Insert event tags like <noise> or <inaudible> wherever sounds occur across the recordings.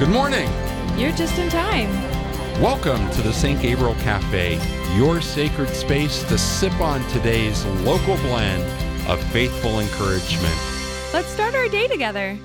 Good morning. You're just in time. Welcome to the St. Gabriel Cafe, your sacred space to sip on today's local blend of faithful encouragement. Let's start our day together.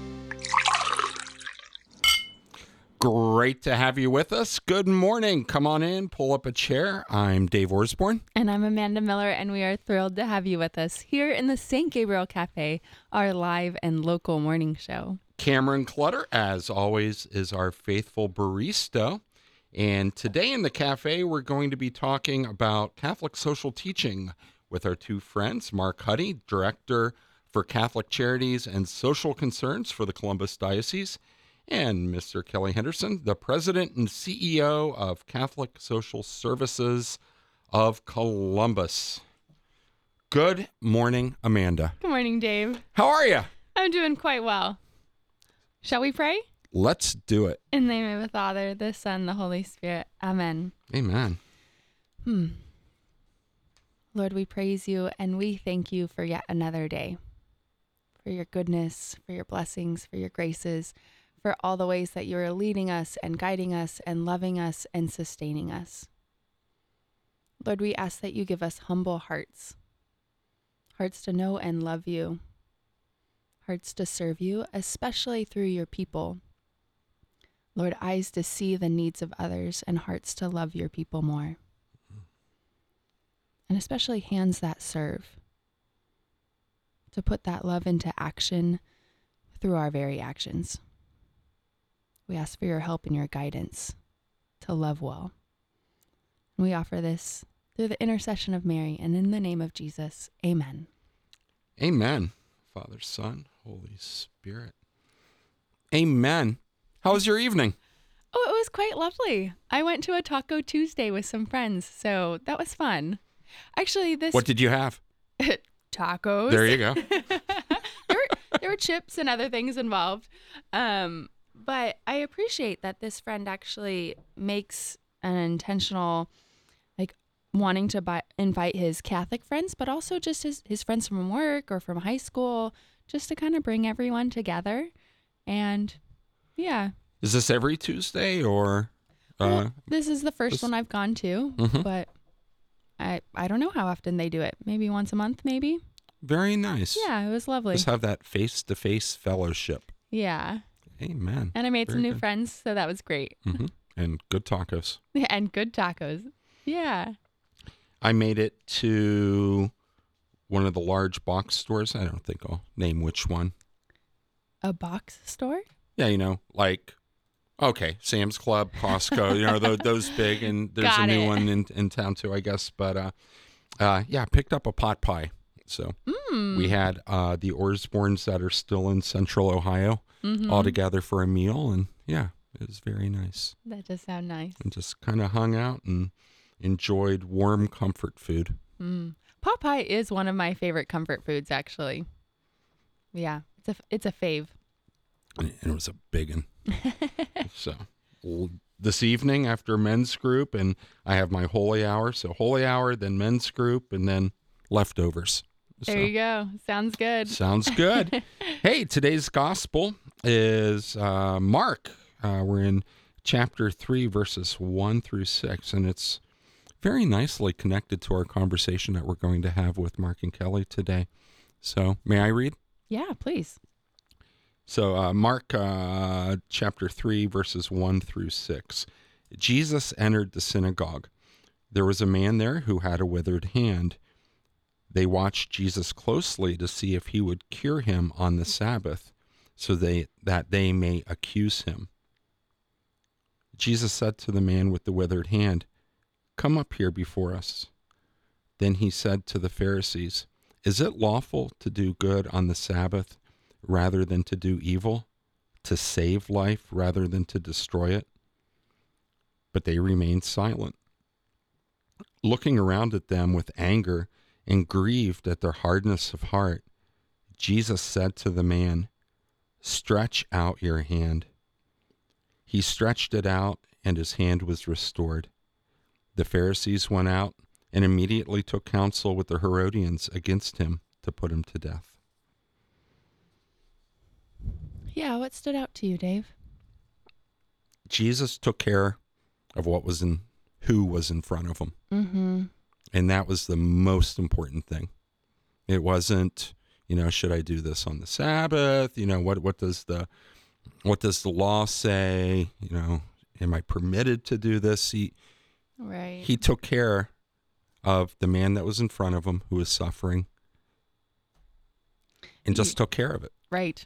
Great to have you with us. Good morning. Come on in, pull up a chair. I'm Dave Orsborn. And I'm Amanda Miller, and we are thrilled to have you with us here in the St. Gabriel Cafe, our live and local morning show. Cameron Clutter, as always, is our faithful barista. And today in the cafe, we're going to be talking about Catholic social teaching with our two friends, Mark Huddy, Director for Catholic Charities and Social Concerns for the Columbus Diocese, and Mr. Kelley Henderson, the President and CEO of Catholic Social Services of Columbus. Good morning, Amanda. Good morning, Dave. How are you? I'm doing quite well. Shall we pray? Let's do it. In the name of the Father, the Son, the Holy Spirit. Amen. Amen. Hmm. Lord, we praise you and we thank you for yet another day, for your goodness, for your blessings, for your graces, for all the ways that you are leading us and guiding us and loving us and sustaining us. Lord, we ask that you give us humble hearts, hearts to know and love you, hearts to serve you, especially through your people. Lord, eyes to see the needs of others and hearts to love your people more. And especially hands that serve, to put that love into action through our very actions. We ask for your help and your guidance to love well. And we offer this through the intercession of Mary and in the name of Jesus. Amen. Amen. Father, Son, Holy Spirit. Amen. How was your evening? Oh, it was quite lovely. I went to a Taco Tuesday with some friends, so that was fun. Actually, this What did you have? <laughs> tacos. There you go. <laughs> there, were, there were chips and other things involved. Um, but I appreciate that this friend actually makes an intentional, wanting to buy, invite his Catholic friends, but also just his, his friends from work or from high school, just to kind of bring everyone together. And yeah, Is this every Tuesday or? Uh, well, this is the first this- one I've gone to, Mhm. but I I don't know how often they do it. Maybe once a month, maybe. very nice. Yeah, it was lovely. Just have that face to face fellowship. Yeah. Amen. And I made some new good. friends, so that was great. hmm <laughs> And good tacos. Yeah, and good tacos. Yeah. I made it to one of the large box stores. I don't think I'll name which one. A box store? Yeah, you know, like okay, Sam's Club, Costco, you know, those, those big, and <laughs> there's a Got new it. one in in town too, I guess. But uh, uh, yeah, I picked up a pot pie. So Mm. we had uh the Orsborns that are still in Central Ohio Mhm. all together for a meal, and yeah, it was very nice. That does sound nice. And just kind of hung out and enjoyed warm comfort food. Mm. Pot pie is one of my favorite comfort foods, actually. Yeah, it's a it's a fave. and it was a big one. <laughs> so this evening after men's group, and I have my holy hour. So holy hour, then men's group, and then leftovers. There So, you go. Sounds good. Sounds good. <laughs> hey, today's gospel is uh, Mark. Uh, we're in chapter three, verses one through six, and it's very nicely connected to our conversation that we're going to have with Mark and Kelley today. So, may I read? Yeah, please. So, uh, Mark uh, chapter 3, verses 1 through 6. Jesus entered the synagogue. There was a man there who had a withered hand. They watched Jesus closely to see if he would cure him on the Sabbath, so they, that they may accuse him. Jesus said to the man with the withered hand, Come up here before us. Then he said to the Pharisees, Is it lawful to do good on the Sabbath? rather than to do evil, to save life rather than to destroy it? But they remained silent. Looking around at them with anger and grieved at their hardness of heart, Jesus said to the man, Stretch out your hand. He stretched it out, and his hand was restored. The Pharisees went out and immediately took counsel with the Herodians against him to put him to death. Yeah, what stood out to you, Dave? Jesus took care of what was in who was in front of him. Mm-hmm. And that was the most important thing. It wasn't, you know, should I do this on the Sabbath? You know, what what does the what does the law say? You know, am I permitted to do this? He Right. he took care of the man that was in front of him who was suffering and just took care of it. Right.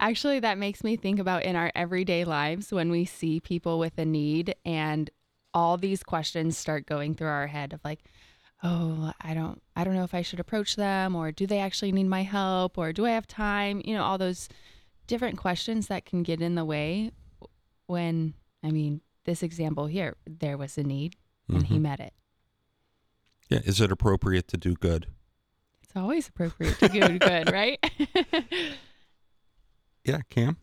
Actually, that makes me think about in our everyday lives when we see people with a need and all these questions start going through our head of like, oh, I don't I don't know if I should approach them or do they actually need my help or do I have time? You know, all those different questions that can get in the way when I mean, this example here, there was a need and he Mhm. met it. Yeah, is it appropriate to do good? It's always appropriate to do good, <laughs> right? <laughs> Yeah, Cam.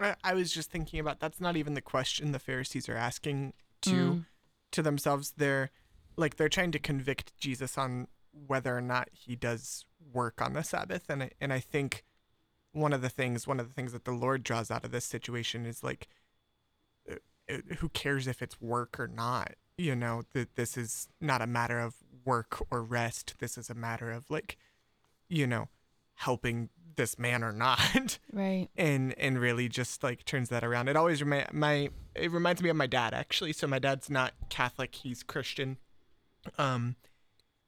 I, I was just thinking about that's not even the question the Pharisees are asking to Mm. to themselves. They're like they're trying to convict Jesus on whether or not he does work on the Sabbath, and I, and I think one of the things one of the things that the Lord draws out of this situation is like, uh, uh, who cares if it's work or not? You know that this is not a matter of work or rest. This is a matter of like, you know, helping this man or not. <laughs> right. and and really just like turns that around. It always remi- my it reminds me of my dad actually. So my dad's not Catholic; he's Christian, um,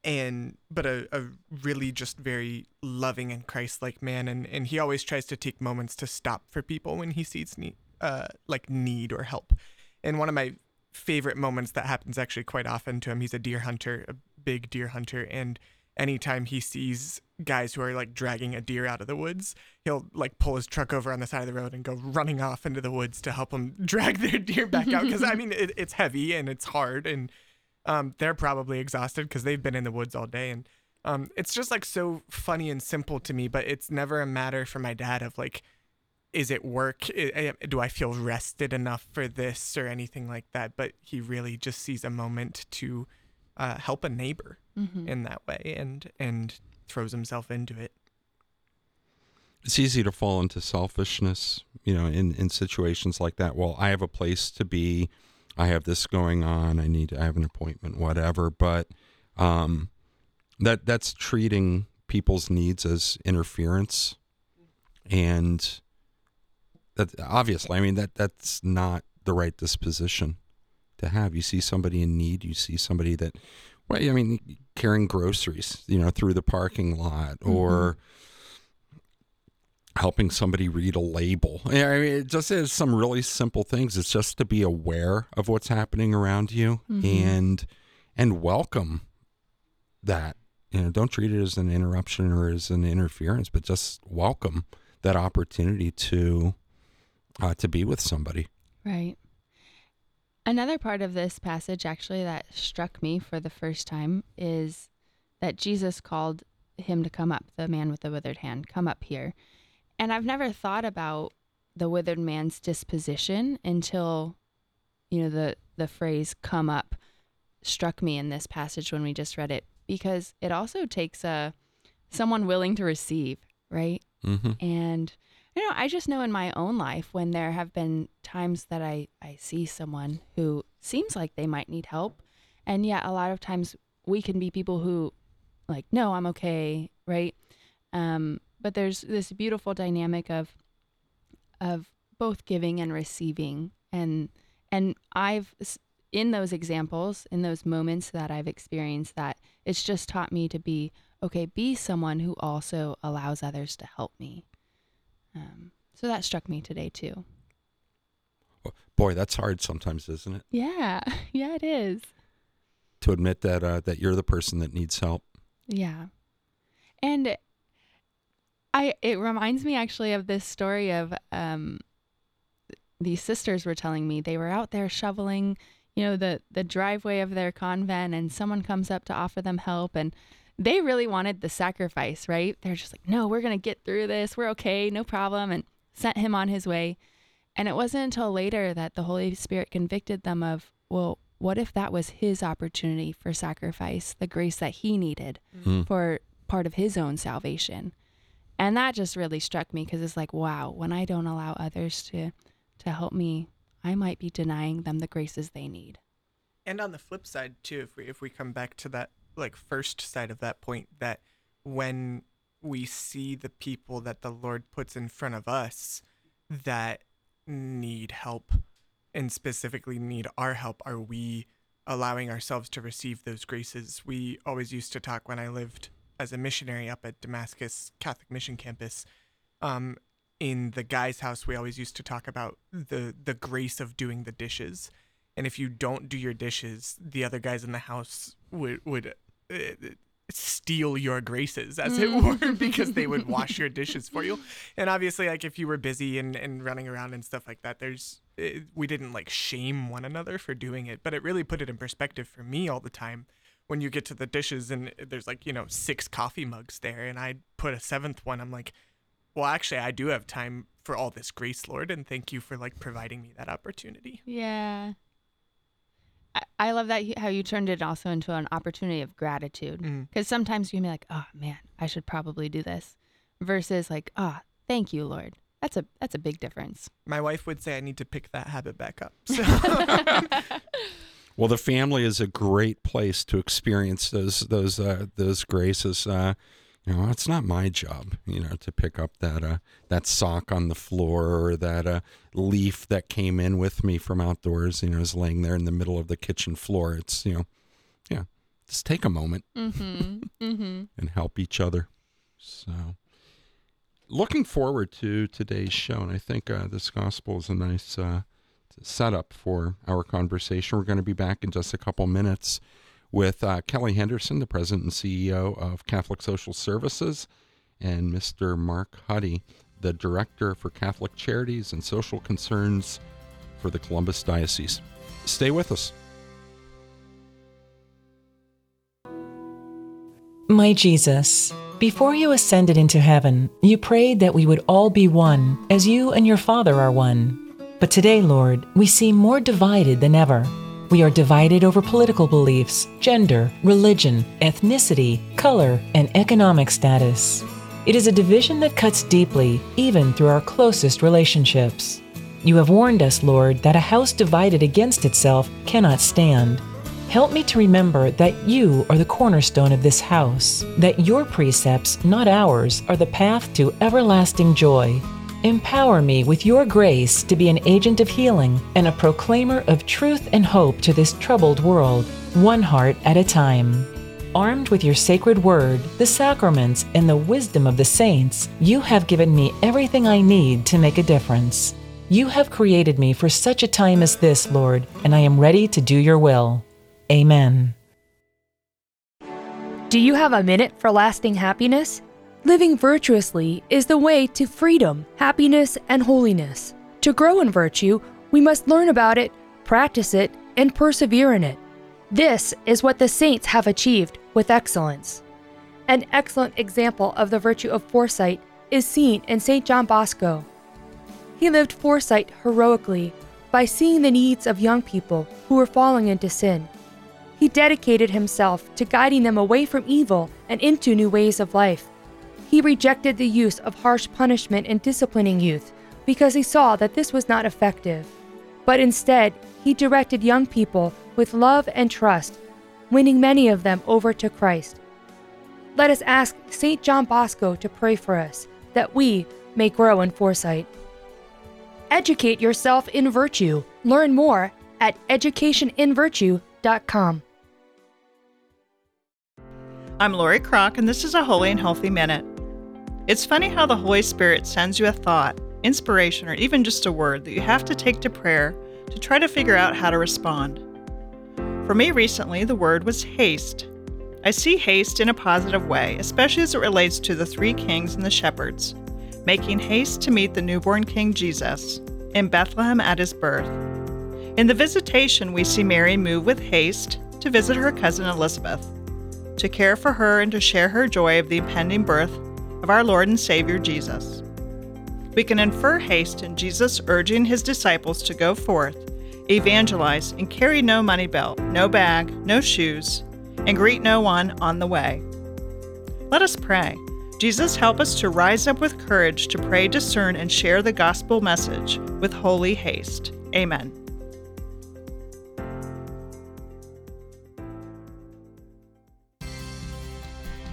and but a, a really just very loving and Christ-like man. And and he always tries to take moments to stop for people when he sees need uh like need or help. And one of my favorite moments that happens actually quite often to him. He's a deer hunter, a big deer hunter, and anytime he sees guys who are like dragging a deer out of the woods, he'll like pull his truck over on the side of the road and go running off into the woods to help them <laughs> drag their deer back out. Because I <laughs> mean, it, it's heavy and it's hard, and um, they're probably exhausted because they've been in the woods all day. And um, it's just like so funny and simple to me, but it's never a matter for my dad of like, is it work? I- I- Do I feel rested enough for this or anything like that? But he really just sees a moment to uh, help a neighbor hmm in that way and and throws himself into it. It's easy to fall into selfishness, you know, in, in situations like that. Well, I have a place to be. I have this going on. I need I have an appointment, whatever. But um, that that's treating people's needs as interference, and that obviously, I mean that that's not the right disposition to have. You see somebody in need. You see somebody that, well, I mean, carrying groceries, you know, through the parking lot or helping somebody read a label. Yeah, I mean, it just is some really simple things. It's just to be aware of what's happening around you Mhm. and and welcome that. You know, don't treat it as an interruption or as an interference, but just welcome that opportunity to uh, to be with somebody. Right. Another part of this passage, actually, that struck me for the first time is that Jesus called him to come up, the man with the withered hand, come up here. And I've never thought about the withered man's disposition until, you know, the, the phrase come up struck me in this passage when we just read it, because it also takes a someone willing to receive, right? Mm-hmm. And you know, I just know in my own life when there have been times that I I see someone who seems like they might need help, and yet a lot of times we can be people who like, no, I'm okay, right? Um, but there's this beautiful dynamic of of both giving and receiving, and and I've in those examples, in those moments that I've experienced that, it's just taught me to be okay, be someone who also allows others to help me. Um, so that struck me today too. Boy, that's hard sometimes, isn't it? Yeah, <laughs> yeah, it is. To admit that uh, that you're the person that needs help. Yeah, and I it reminds me actually of this story of um, these sisters were telling me they were out there shoveling, you know, the the driveway of their convent, and someone comes up to offer them help, and they really wanted the sacrifice, right? They're just like, no, we're gonna get through this, we're okay, no problem, and sent him on his way. And it wasn't until later that the Holy Spirit convicted them of, well, what if that was his opportunity for sacrifice, the grace that he needed Mm. for part of his own salvation? And that just really struck me because it's like, wow, when I don't allow others to to help me I might be denying them the graces they need. And on the flip side too, if we if we come back to that like first side of that point, that when we see the people that the Lord puts in front of us that need help and specifically need our help, are we allowing ourselves to receive those graces? We always used to talk when I lived as a missionary up at Damascus Catholic Mission Campus. Um, in the guy's house, we always used to talk about the the grace of doing the dishes and if you don't do your dishes, the other guys in the house would would Uh, steal your graces, as it mm. were, Mm. <laughs> because they would wash your <laughs> dishes for you. And obviously, like if you were busy and and running around and stuff like that, there's it, we didn't like shame one another for doing it, but it really put it in perspective for me all the time. When you get to the dishes and uh, there's like you know six coffee mugs there, and I put a seventh one, I'm like, well, actually, I do have time for all this grace, Lord, and thank you for like providing me that opportunity. Yeah. I, I love that how you turned it also into an opportunity of gratitude. Mm. Because sometimes you can be like, oh man, I should probably do this, versus like, ah, thank you, Lord. That's a that's a big difference. My wife would say I need to pick that habit back up. <laughs> So <laughs> Well, the family is a great place to experience those those uh, those graces. Uh, you know, it's not my job, you know, to pick up that uh, that sock on the floor or that uh, leaf that came in with me from outdoors. You know, is laying there in the middle of the kitchen floor. It's you know, yeah, just take a moment mm-hmm. Mm-hmm. <laughs> and help each other. So, looking forward to today's show, and I think uh, this gospel is a nice uh, setup for our conversation. We're going to be back in just a couple minutes with uh, Kelley Henderson, the president and CEO of Catholic Social Services, and Mr. Mark Huddy, the director for Catholic Charities and Social Concerns for the Columbus Diocese. Stay with us. My Jesus, before you ascended into heaven, you prayed that we would all be one, as you and your Father are one. But today, Lord, we seem more divided than ever. We are divided over political beliefs, gender, religion, ethnicity, color, and economic status. It is a division that cuts deeply, even through our closest relationships. You have warned us, Lord, that a house divided against itself cannot stand. Help me to remember that you are the cornerstone of this house, that your precepts, not ours, are the path to everlasting joy. Empower me with your grace to be an agent of healing and a proclaimer of truth and hope to this troubled world, one heart at a time. Armed with your sacred word, the sacraments, and the wisdom of the saints, you have given me everything I need to make a difference. You have created me for such a time as this, Lord, and I am ready to do your will. Amen. Do you have a minute for lasting happiness? Living virtuously is the way to freedom, happiness, and holiness. To grow in virtue, we must learn about it, practice it, and persevere in it. This is what the saints have achieved with excellence. An excellent example of the virtue of foresight is seen in St. John Bosco. He lived foresight heroically by seeing the needs of young people who were falling into sin. He dedicated himself to guiding them away from evil and into new ways of life. He rejected the use of harsh punishment in disciplining youth because he saw that this was not effective. But instead, he directed young people with love and trust, winning many of them over to Christ. Let us ask St. John Bosco to pray for us that we may grow in foresight. Educate yourself in virtue. Learn more at educationinvirtue.com. I'm Lori Crock, and this is a Holy and Healthy Minute. It's funny how the Holy Spirit sends you a thought, inspiration, or even just a word that you have to take to prayer to try to figure out how to respond. For me recently, the word was haste. I see haste in a positive way, especially as it relates to the three kings and the shepherds, making haste to meet the newborn King Jesus in Bethlehem at his birth. In the visitation, we see Mary move with haste to visit her cousin Elizabeth to care for her and to share her joy of the impending birth of our Lord and Savior Jesus. We can infer haste in Jesus urging his disciples to go forth, evangelize, and carry no money belt, no bag, no shoes, and greet no one on the way. Let us pray. Jesus, help us to rise up with courage to pray, discern, and share the gospel message with holy haste. Amen.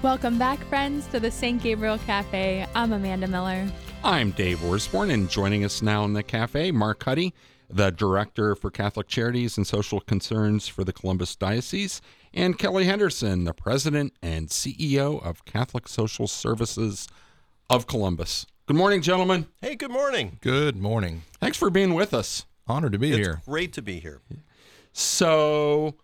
Welcome back, friends, to the St. Gabriel Cafe. I'm Amanda Miller. I'm Dave Orsborn, and joining us now in the cafe, Mark Huddy, the Director for Catholic Charities and Social Concerns for the Columbus Diocese, and Kelley Henderson, the President and CEO of Catholic Social Services of Columbus. Good morning, gentlemen. Hey, good morning. Good morning. Thanks for being with us. Honored to be It's here. great to be here. So,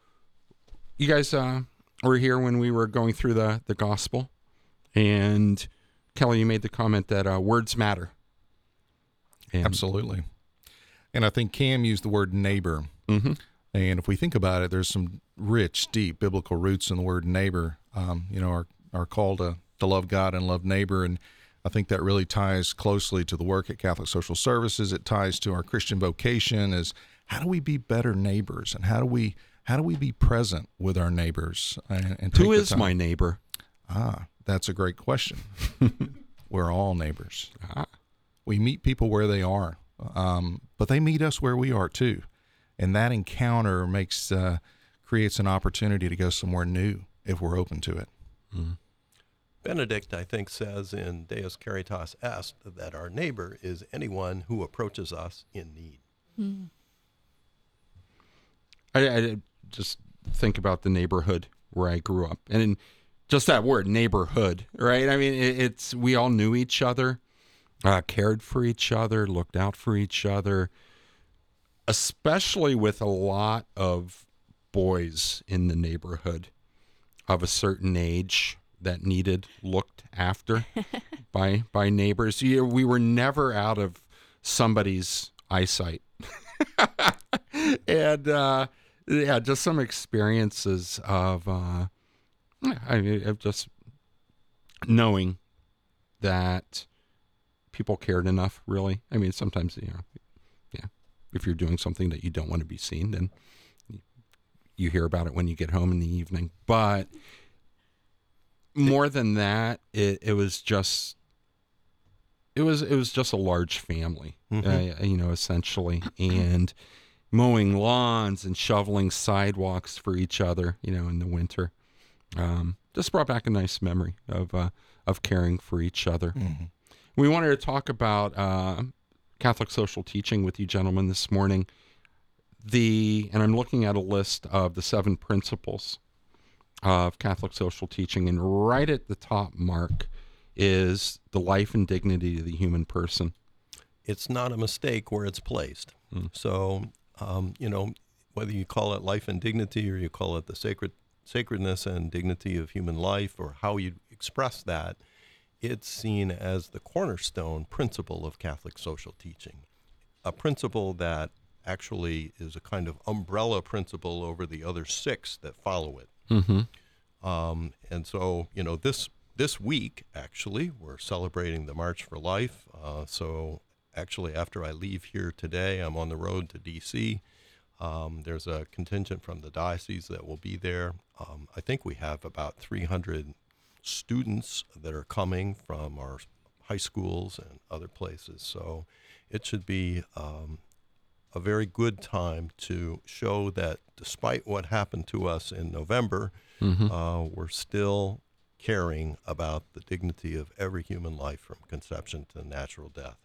you guys uh, were here when we were going through the, the gospel, and Kelley, you made the comment that uh, words matter. And, Absolutely. And I think Cam used the word neighbor. Mhm. And if we think about it, there's some rich, deep biblical roots in the word neighbor. Um, you know, our, our call to, to love God and love neighbor. And I think that really ties closely to the work at Catholic Social Services. It ties to our Christian vocation as how do we be better neighbors and how do we how do we be present with our neighbors and, and take Who the is time- my neighbor? Ah, that's a great question. <laughs> We're all neighbors. Ah. We meet people where they are, um, but they meet us where we are too, and that encounter makes uh, creates an opportunity to go somewhere new if we're open to it. Benedict, I think, says in Deus Caritas Est that our neighbor is anyone who approaches us in need. I, I just think about the neighborhood where I grew up, and in just that word neighborhood, right? I mean, it, it's we all knew each other, uh, cared for each other, looked out for each other, especially with a lot of boys in the neighborhood of a certain age that needed looked after <laughs> by by neighbors. We were never out of somebody's eyesight. <laughs> and uh, yeah, just some experiences of uh, I mean, of just knowing that people cared enough. Really, I mean, sometimes you know, yeah, if you're doing something that you don't want to be seen, then you hear about it when you get home in the evening. But more than that, it, it was just it was it was just a large family, Mhm. uh, you know, essentially, and mowing lawns and shoveling sidewalks for each other, you know, in the winter. Um, just brought back a nice memory of uh, of caring for each other. We wanted to talk about uh, Catholic social teaching with you gentlemen this morning. The and I'm looking at a list of the seven principles of Catholic social teaching, and right at the top mark is the life and dignity of the human person. It's not a mistake where it's placed. So, um, you know, whether you call it life and dignity or you call it the sacred sacredness and dignity of human life or how you express that, it's seen as the cornerstone principle of Catholic social teaching. A principle that actually is a kind of umbrella principle over the other six that follow it. Mm-hmm. Um, and so, you know, this this week actually we're celebrating the March for Life. Uh, so, actually, after I leave here today, I'm on the road to D.C. Um, there's a contingent from the diocese that will be there. Um, I think we have about 300 students that are coming from our high schools and other places. So, it should be um, a very good time to show that despite what happened to us in November, uh, we're still caring about the dignity of every human life from conception to natural death.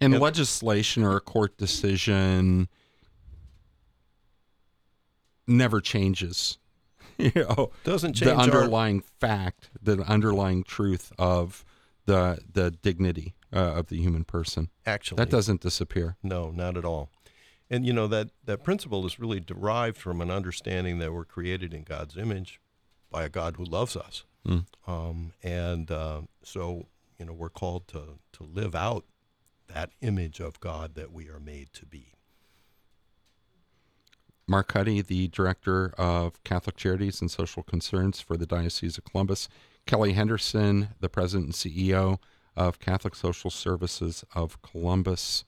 And Yep. legislation or a court decision never changes. <laughs> you know, Doesn't the change our- underlying fact, the underlying truth of the the dignity uh, of the human person. Actually, That doesn't disappear. No, not at all. And you know that that principle is really derived from an understanding that we're created in God's image by a God who loves us. Mm. Um, and uh, so you know we're called to to live out that image of God that we are made to be. Mark Huddy, the director of Catholic Charities and Social Concerns for the Diocese of Columbus. Kelley Henderson, the president and CEO of Catholic Social Services of Columbus.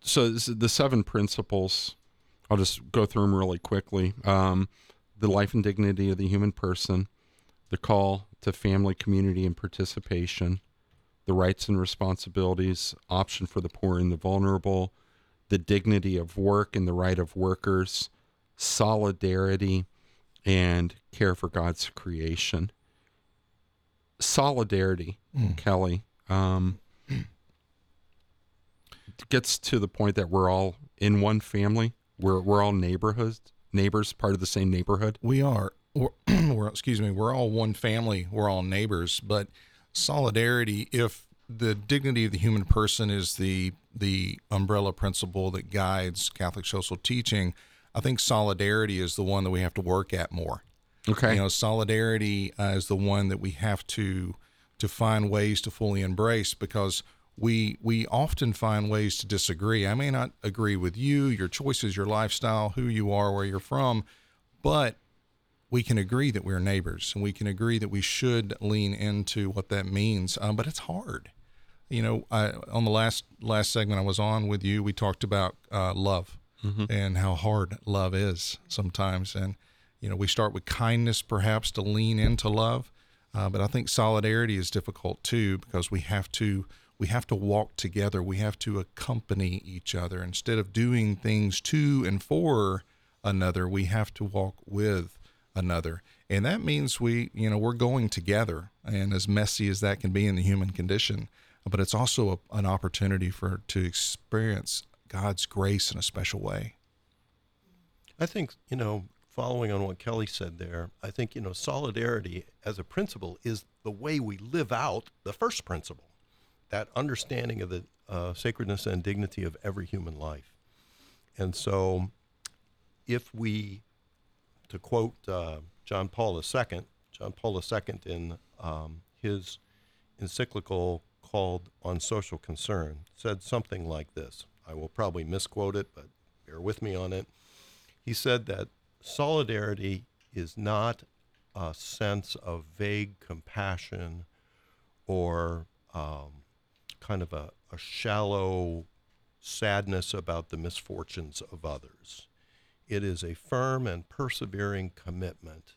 So, the seven principles, I'll just go through them really quickly. Um, the life and dignity of the human person, the call to family, community, and participation, the rights and responsibilities, option for the poor and the vulnerable, the dignity of work and the right of workers, solidarity, and care for God's creation. Solidarity, Kelley, um, gets to the point that we're all in one family. We're we're all neighborhoods, neighbors, part of the same neighborhood. We are. We're, <clears throat> we're, excuse me. We're all one family. We're all neighbors. But solidarity, if the dignity of the human person is the the umbrella principle that guides Catholic social teaching, I think solidarity is the one that we have to work at more. Okay. You know, solidarity uh, is the one that we have to to find ways to fully embrace because we we often find ways to disagree. I may not agree with you, your choices, your lifestyle, who you are, where you're from, but we can agree that we're neighbors and we can agree that we should lean into what that means. Um, but it's hard. You know, I, on the last last segment I was on with you, we talked about uh, love and how hard love is sometimes, and you know, we start with kindness perhaps to lean into love, uh, but I think solidarity is difficult too because we have to we have to walk together. We have to accompany each other instead of doing things to and for another. We have to walk with another, and that means we you know we're going together. And as messy as that can be in the human condition, but it's also a, an opportunity for to experience God's grace in a special way. I think, you know, following on what Kelley said there, I think, you know, solidarity as a principle is the way we live out the first principle that understanding of the uh, sacredness and dignity of every human life. And so, if we, to quote uh, John Paul II, John Paul II in um, his encyclical called On Social Concern, said something like this. I will probably misquote it, but bear with me on it. He said that solidarity is not a sense of vague compassion or um, kind of a, a shallow sadness about the misfortunes of others. It is a firm and persevering commitment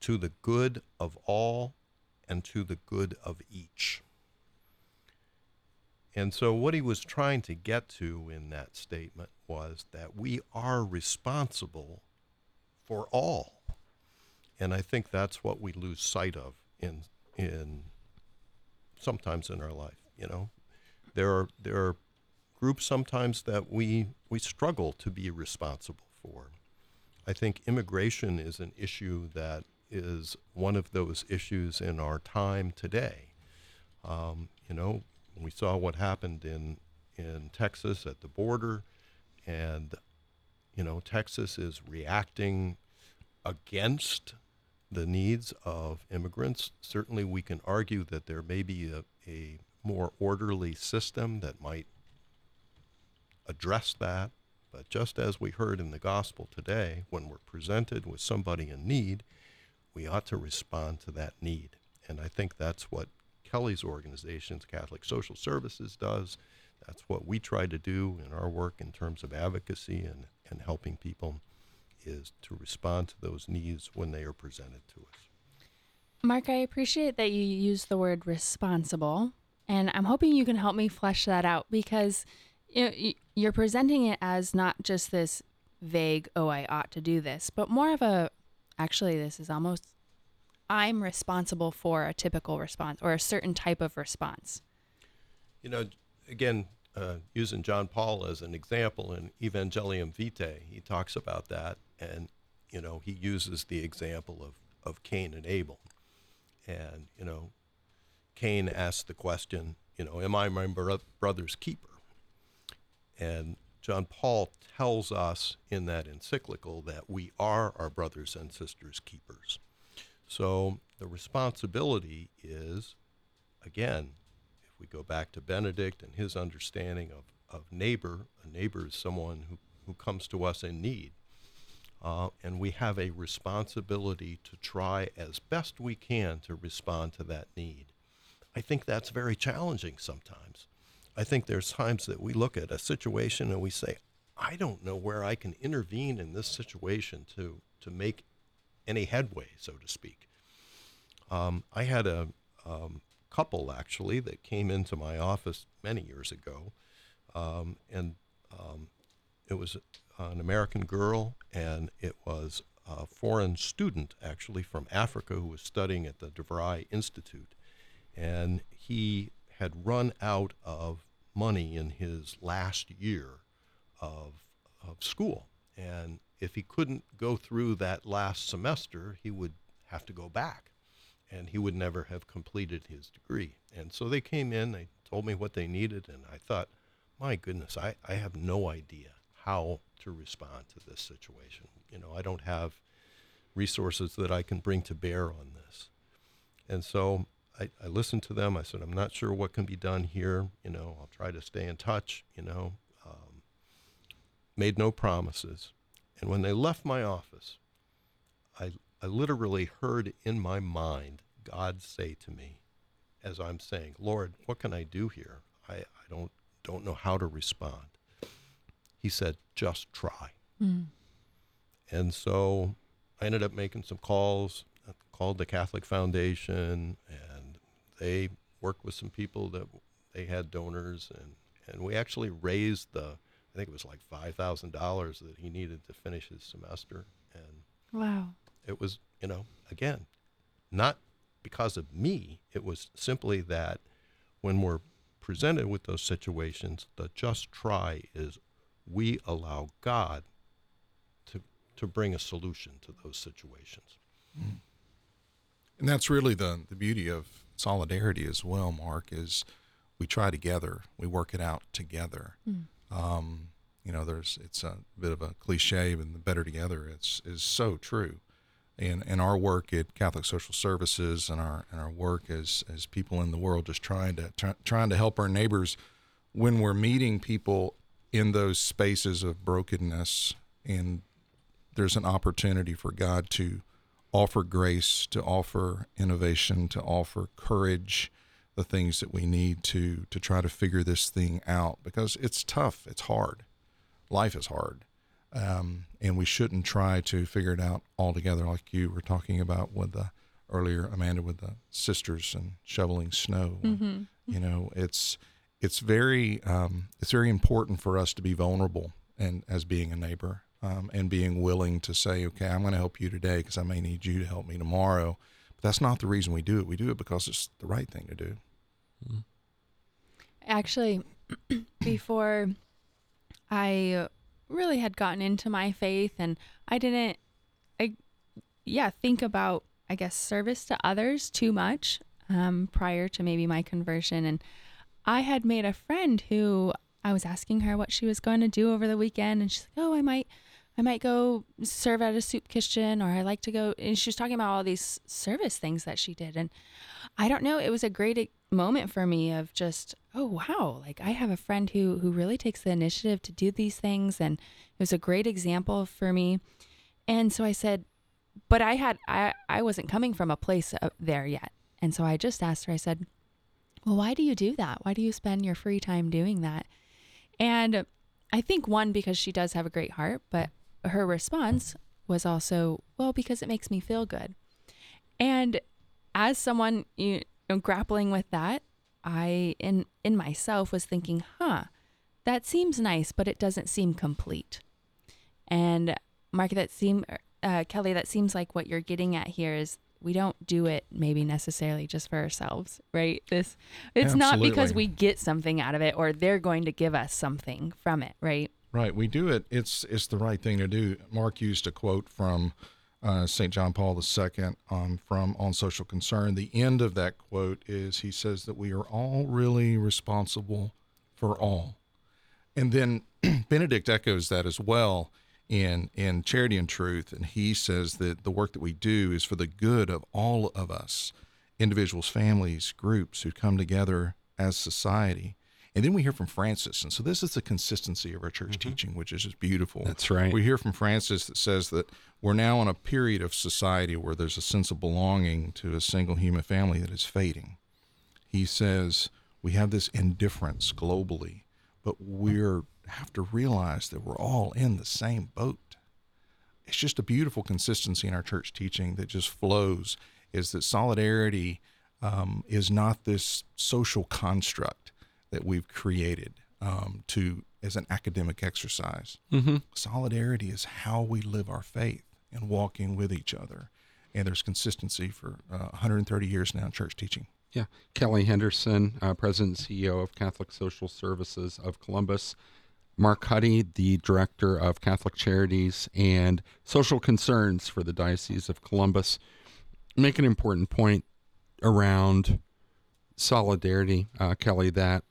to the good of all and to the good of each. And so, what he was trying to get to in that statement was that we are responsible for all. And I think that's what we lose sight of in, in sometimes in our life. You know, there are, there are groups sometimes that we, we struggle to be responsible for. I think immigration is an issue that is one of those issues in our time today. Um, you know, we saw what happened in in Texas at the border, and you know Texas is reacting against the needs of immigrants. Certainly, we can argue that there may be a, a more orderly system that might address that. But just as we heard in the gospel today, when we're presented with somebody in need, we ought to respond to that need. And I think that's what Kelley's organizations, Catholic Social Services, does. That's what we try to do in our work in terms of advocacy and, and helping people is to respond to those needs when they are presented to us. Mark, I appreciate that you use the word responsible, and I'm hoping you can help me flesh that out because you're presenting it as not just this vague, oh, I ought to do this, but more of a, actually, this is almost, I'm responsible for a typical response or a certain type of response. You know, again, uh, using John Paul as an example in Evangelium Vitae, he talks about that, and you know, he uses the example of of Cain and Abel, and you know, Cain asked the question, you know, am I my bro- brother's keeper? And John Paul tells us in that encyclical that we are our brothers and sisters' keepers. So the responsibility is, again, if we go back to Benedict and his understanding of, of neighbor, a neighbor is someone who, who comes to us in need. Uh, and we have a responsibility to try as best we can to respond to that need. I think that's very challenging sometimes. I think there's times that we look at a situation and we say, I don't know where I can intervene in this situation to, to make any headway, so to speak. Um, I had a um, couple actually that came into my office many years ago, um, and um, it was an American girl, and it was a foreign student actually from Africa who was studying at the DeVry Institute, and he had run out of money in his last year of of school, and if he couldn't go through that last semester, he would have to go back and he would never have completed his degree. And so they came in, they told me what they needed, and I thought, my goodness, I, I have no idea how to respond to this situation. You know, I don't have resources that I can bring to bear on this. And so I, I listened to them. I said, I'm not sure what can be done here. You know, I'll try to stay in touch, you know. Um, made no promises. And when they left my office, I, I literally heard in my mind God say to me, as I'm saying, Lord, what can I do here? I, I don't, don't know how to respond. He said, just try. Mm. And so I ended up making some calls, uh, called the Catholic Foundation, and they worked with some people that they had donors, and, and we actually raised the, I think it was like $5,000 that he needed to finish his semester. And Wow. it was, you know, again, not because of me. It was simply that when we're presented with those situations, the just try is we allow God to to bring a solution to those situations. Mm. And that's really the the beauty of solidarity as well, Mark, is we try together, we work it out together. Um, you know, there's it's a bit of a cliche, but the better together it's is so true. And and our work at Catholic Social Services and our and our work as as people in the world just trying to try, trying to help our neighbors when we're meeting people in those spaces of brokenness and there's an opportunity for God to offer grace, to offer innovation, to offer courage, the things that we need to to try to figure this thing out because it's tough, it's hard. Life is hard. Um, and we shouldn't try to figure it out all together like you were talking about with the earlier Amanda with the sisters and shoveling snow. Mhm. You know, it's it's very um, it's very important for us to be vulnerable and as being a neighbor um, and being willing to say, okay, I'm going to help you today because I may need you to help me tomorrow. But that's not the reason we do it. We do it because it's the right thing to do. Actually, <clears throat> before I really had gotten into my faith and I didn't I yeah, think about I guess service to others too much um prior to maybe my conversion and I had made a friend who I was asking her what she was going to do over the weekend and she's like, "Oh, I might I might go serve at a soup kitchen or I like to go and she was talking about all these service things that she did and I don't know, it was a great moment for me of just, oh wow, like I have a friend who who really takes the initiative to do these things and it was a great example for me. And so I said, but I had I I wasn't coming from a place there yet. And so I just asked her I said, "Well, why do you do that? Why do you spend your free time doing that?" And I think one because she does have a great heart, but her response was also, "Well, because it makes me feel good." And as someone you know, grappling with that, I in in myself was thinking, "Huh, that seems nice, but it doesn't seem complete." And Mark, that seem uh, Kelley, that seems like what you're getting at here is we don't do it maybe necessarily just for ourselves, right? This it's not because we get something out of it or they're going to give us something from it, right? Right, we do it. It's it's the right thing to do. Mark used a quote from uh, St. John Paul II um, from On Social Concern. The end of that quote is he says that we are all really responsible for all. And then <clears throat> Benedict echoes that as well in in Charity and Truth, and he says that the work that we do is for the good of all of us, individuals, families, groups who come together as society. And then we hear from Francis, and so this is the consistency of our church teaching, which is just beautiful. That's right. We hear from Francis that says that we're now in a period of society where there's a sense of belonging to a single human family that is fading. He says we have this indifference globally, but we're have to realize that we're all in the same boat. It's just a beautiful consistency in our church teaching that just flows. Is that solidarity um, is not this social construct that we've created um, to as an academic exercise. Mm-hmm. Solidarity is how we live our faith and walking with each other. And there's consistency for uh, 130 years now in church teaching. Yeah. Kelley Henderson, uh, President and CEO of Catholic Social Services of Columbus. Mark Huddy, the Director of Catholic Charities and Social Concerns for the Diocese of Columbus, make an important point around solidarity, uh, Kelley, that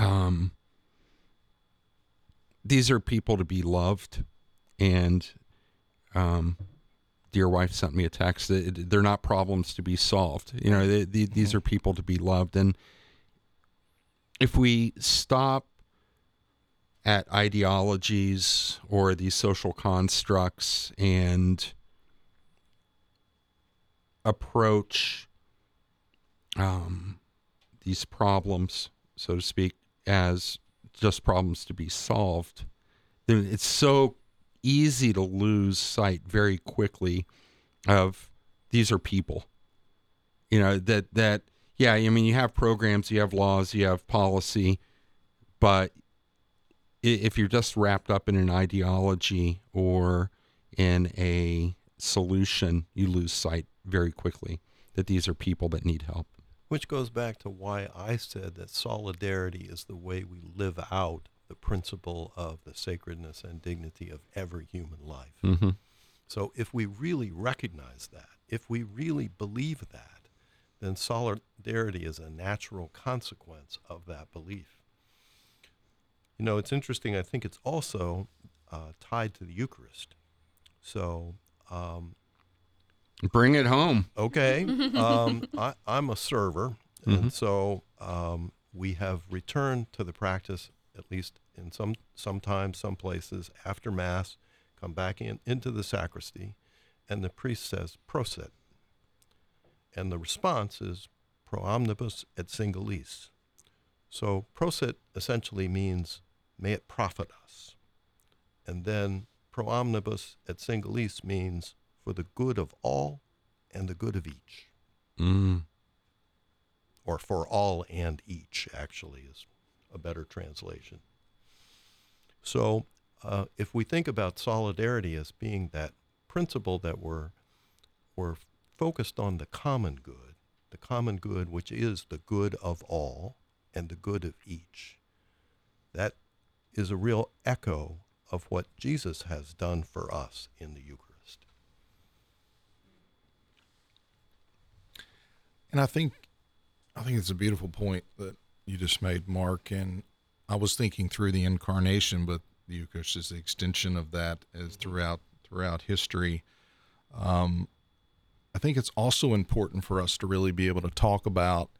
um, these are people to be loved. And um, dear wife sent me a text they're not problems to be solved. You know, they, they, these are people to be loved. And if we stop at ideologies or these social constructs and approach um, these problems, so to speak, as just problems to be solved, then it's so easy to lose sight very quickly of these are people. You know, that, that, yeah, I mean, you have programs, you have laws, you have policy, but if you're just wrapped up in an ideology or in a solution, you lose sight very quickly that these are people that need help. Which goes back to why I said that solidarity is the way we live out the principle of the sacredness and dignity of every human life. Mm-hmm. So if we really recognize that, if we really believe that, then solidarity is a natural consequence of that belief. You know, it's interesting. I think it's also uh, tied to the Eucharist. So, um, bring it home. Okay. <laughs> Um, I, am a server, and mm-hmm. so um, we have returned to the practice, at least in some sometimes some places after Mass, come back in into the sacristy, and the priest says "Prosit," and the response is "Pro omnibus et singulis." So "Prosit" essentially means may it profit us. And then pro omnibus et singulis means for the good of all and the good of each. Mm. Or for all and each, actually, is a better translation. So uh, if we think about solidarity as being that principle that we're, we're focused on the common good, the common good which is the good of all and the good of each, that is a real echo of what Jesus has done for us in the Eucharist. And I think I think it's a beautiful point that you just made, Mark. And I was thinking through the incarnation, but the Eucharist is the extension of that as throughout throughout history. Um, I think it's also important for us to really be able to talk about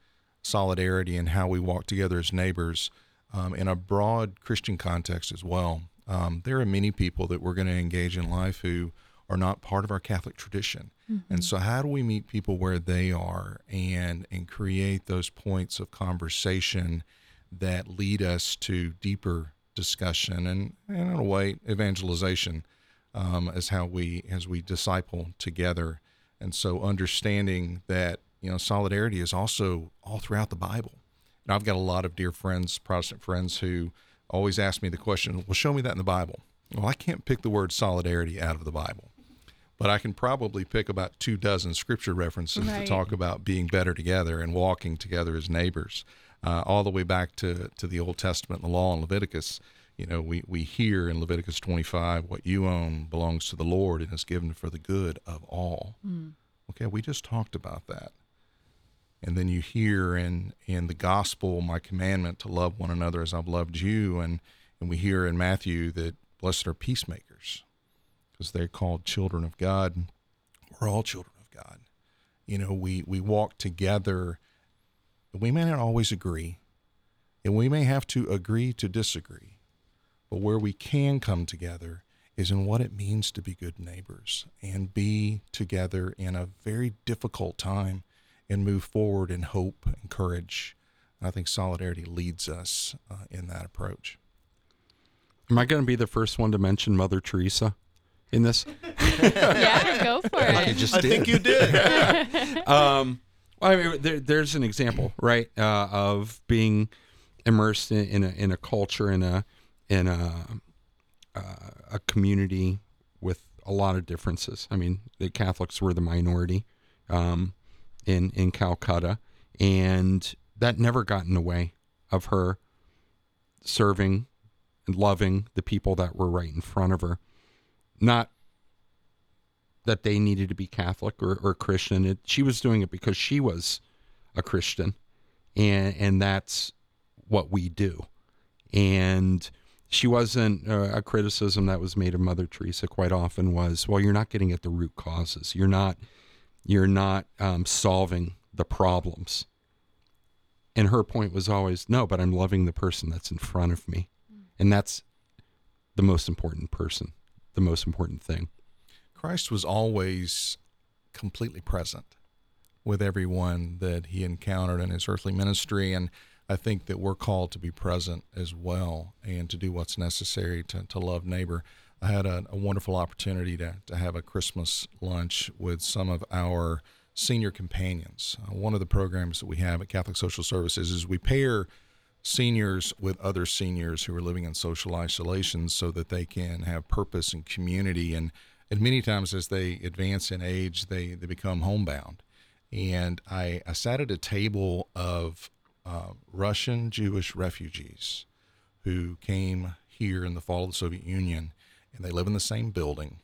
solidarity and how we walk together as neighbors um, in a broad Christian context as well. Um, there are many people that we're going to engage in life who are not part of our Catholic tradition. Mm-hmm. And so how do we meet people where they are and and create those points of conversation that lead us to deeper discussion and, and in a way evangelization um, as how we as we disciple together. And so understanding that you know solidarity is also all throughout the Bible. And I've got a lot of dear friends, Protestant friends, who always ask me the question, well, show me that in the Bible. Well, I can't pick the word solidarity out of the Bible, but I can probably pick about two dozen scripture references right. to talk about being better together and walking together as neighbors, uh, all the way back to, to the Old Testament, and the law in Leviticus. You know, we, we hear in Leviticus 25, what you own belongs to the Lord and is given for the good of all. Mm. Okay, we just talked about that. And then you hear in, in the gospel my commandment to love one another as I've loved you. And, and we hear in Matthew that blessed are peacemakers because they're called children of God. We're all children of God. You know, we, we walk together. We may not always agree, and we may have to agree to disagree. But where we can come together is in what it means to be good neighbors and be together in a very difficult time and move forward in hope and courage. I think solidarity leads us uh, in that approach. Am I going to be the first one to mention Mother Teresa in this? <laughs> yeah, go for it. I, just I think you did. <laughs> <laughs> um, Well, I mean, there, there's an example, right, uh, of being immersed in, in a in a culture in a in a uh, a community with a lot of differences. I mean, the Catholics were the minority um, in in Calcutta, and that never got in the way of her serving and loving the people that were right in front of her. Not that they needed to be Catholic or, or Christian. It, she was doing it because she was a Christian, and and that's what we do. And she wasn't uh, a criticism that was made of Mother Teresa. Quite often was, well, you're not getting at the root causes. You're not you're not um, solving the problems. And her point was always, no, but I'm loving the person that's in front of me, and that's the most important person, the most important thing. Christ was always completely present with everyone that he encountered in his earthly ministry. And I think that we're called to be present as well and to do what's necessary to, to love neighbor. I had a, a wonderful opportunity to, to have a Christmas lunch with some of our senior companions. Uh, one of the programs that we have at Catholic Social Services is we pair seniors with other seniors who are living in social isolation so that they can have purpose and community. And and many times as they advance in age they, they become homebound. And I, I sat at a table of uh, russian jewish refugees who came here in the fall of the soviet union and they live in the same building.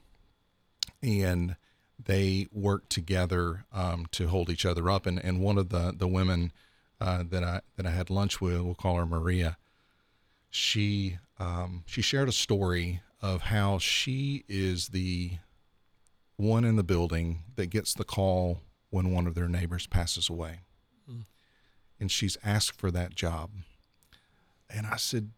And they work together um, to hold each other up. And, and one of the, the women uh, that I that I had lunch with, we'll call her Maria. She um, she shared a story of how she is the one in the building that gets the call when one of their neighbors passes away, and she's asked for that job. And I said,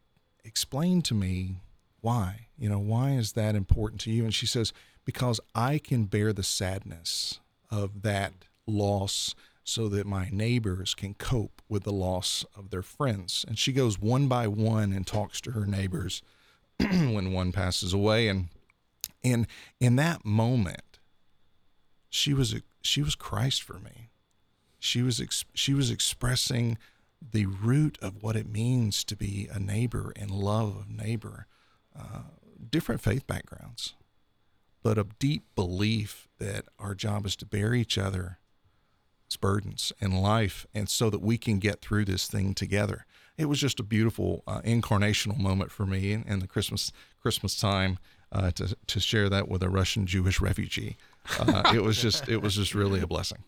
"Explain to me why. You know, why is that important to you?" And she says, "Because I can bear the sadness of that loss." So that my neighbors can cope with the loss of their friends. And she goes one by one and talks to her neighbors <clears throat> when one passes away and and in that moment she was she was Christ for me. She was ex, she was expressing the root of what it means to be a neighbor and love of neighbor. Uh, different faith backgrounds, but a deep belief that our job is to bear each other burdens in life and so that we can get through this thing together. It was just a beautiful uh, incarnational moment for me in, in the christmas christmas time uh, to, to share that with a russian jewish refugee. Uh, it was just it was just really a blessing.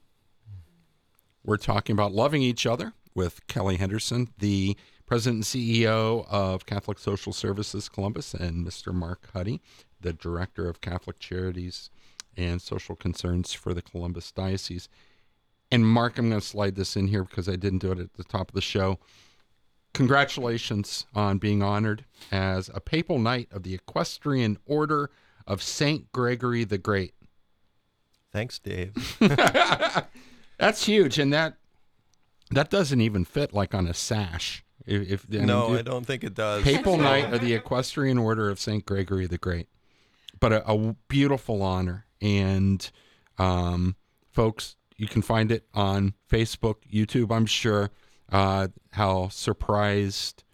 We're talking about loving each other with kelley henderson the president and ceo of catholic social services columbus and mr mark huddy the director of catholic charities and social concerns for the columbus diocese and Mark, I'm going to slide this in here because I didn't do it at the top of the show. Congratulations on being honored as a papal knight of the Equestrian Order of St. Gregory the Great. Thanks, Dave. <laughs> <laughs> That's huge. And that that doesn't even fit like on a sash. If, if No, I don't think it does. Papal Knight of the Equestrian Order of St. Gregory the Great. But a, a beautiful honor. And um, folks, you can find it on Facebook, YouTube, I'm sure. Uh, how surprised,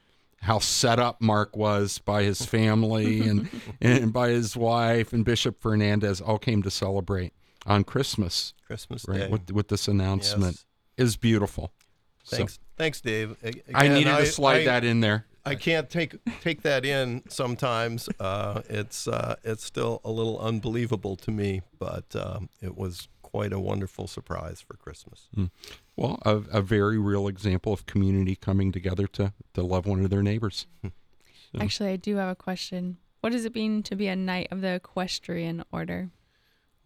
how set up Mark was by his family and, <laughs> and by his wife and Bishop Fernandes all came to celebrate on Christmas. Christmas right, Day. With, with this announcement. Yes. is beautiful. Thanks, So thanks, Dave. A- I again, needed to slide I- that in there. I can't take take that in sometimes. Uh, it's uh, it's still a little unbelievable to me, but um, it was quite a wonderful surprise for Christmas. Well, a, a very real example of community coming together to, to love one of their neighbors. <laughs> Actually, I do have a question. What does it mean to be a knight of the equestrian order?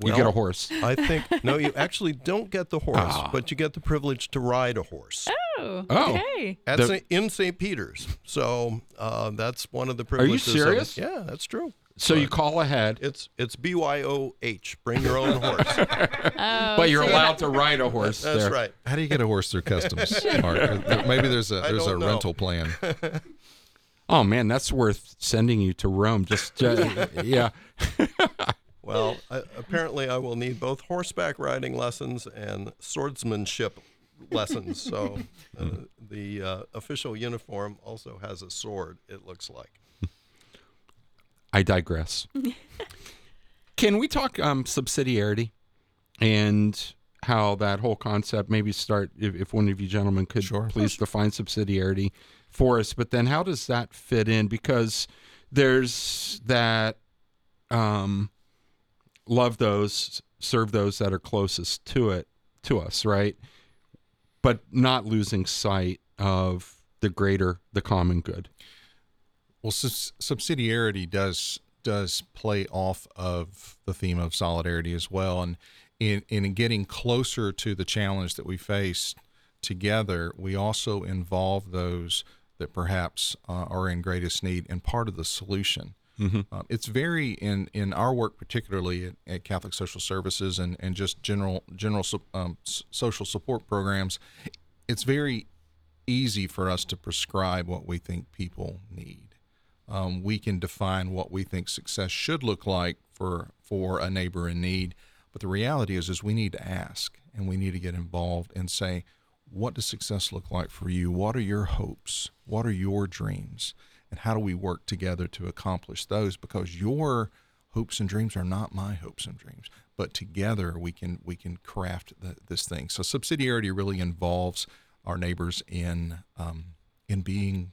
you get a horse. <laughs> I think no, you actually don't get the horse, Ah. but you get the privilege to ride a horse Oh, Oh. okay. at The- St. in St. Peter's. So uh, that's one of the privileges. Are you privileges. of serious? yeah, that's true. So you call ahead, It's it's B Y O H. Bring your own horse. <laughs> Oh, but you're so allowed to ride a horse That's there. right. how do you get a horse through customs <laughs> Mark? Maybe there's a I there's a don't know. rental plan <laughs> Oh man, that's worth sending you to Rome. Just uh, yeah. Well, I, apparently I will need both horseback riding lessons and swordsmanship lessons. So uh, the uh, official uniform also has a sword. It looks like. I digress. <laughs> Can we talk um, subsidiarity and how that whole concept maybe start if, if one of you gentlemen could Sure. please define subsidiarity for us but then how does that fit in because there's that um, love those serve those that are closest to it to us right but not losing sight of the greater the common good Well, subs- subsidiarity does does play off of the theme of solidarity as well, and in in getting closer to the challenge that we face together, we also involve those that perhaps uh, are in greatest need and part of the solution. Um, it's very in in our work, particularly at, at Catholic Social Services and and just general general um, social support programs. It's very easy for us to prescribe what we think people need um, we can define what we think success should look like for for a neighbor in need. But the reality is, is we need to ask and we need to get involved and say, what does success look like for you? What are your hopes? What are your dreams? And how do we work together to accomplish those? Because your hopes and dreams are not my hopes and dreams, but together we can we can craft the, this thing. So subsidiarity really involves our neighbors in um, in being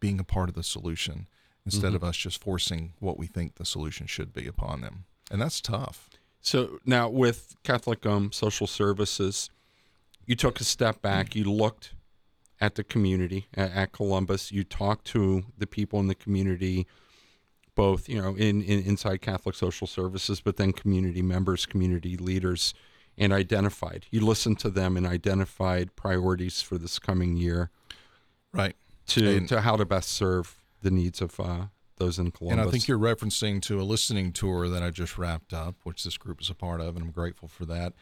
being a part of the solution instead of us just forcing what we think the solution should be upon them. And that's tough. So now with Catholic um, Social Services, you took a step back. You looked at the community at, at Columbus. You talked to the people in the community, both you know in, in inside Catholic Social Services, but then community members, community leaders, and identified. You listened to them and identified priorities for this coming year Right. to And- to how to best serve the needs of uh, those in Columbus. And I think you're referencing to a listening tour that I just wrapped up, which this group is a part of, and I'm grateful for that.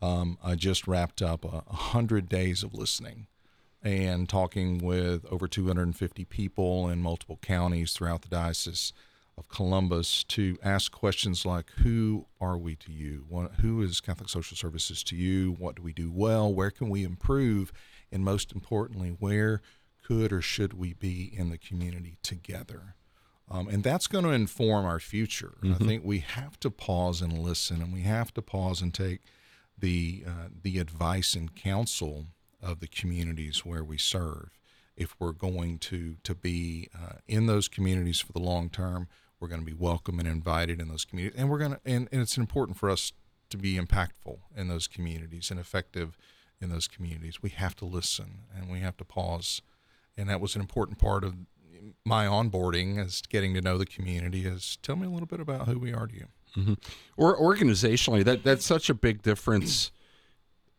Um, I just wrapped up a, hundred days of listening and talking with over 250 people in multiple counties throughout the diocese of Columbus to ask questions like, "Who are we to you? What, who is Catholic Social Services to you? What do we do well? Where can we improve? And most importantly, where could or should we be in the community together?" Um, and that's going to inform our future. I think we have to pause and listen, and we have to pause and take the uh, the advice and counsel of the communities where we serve. If we're going to to be uh, in those communities for the long term, we're going to be welcome and invited in those communities, and we're going to and, and it's important for us to be impactful in those communities and effective in those communities. We have to listen and we have to pause, and that was an important part of my onboarding as getting to know the community is tell me a little bit about who we are to you. or organizationally that that's such a big difference.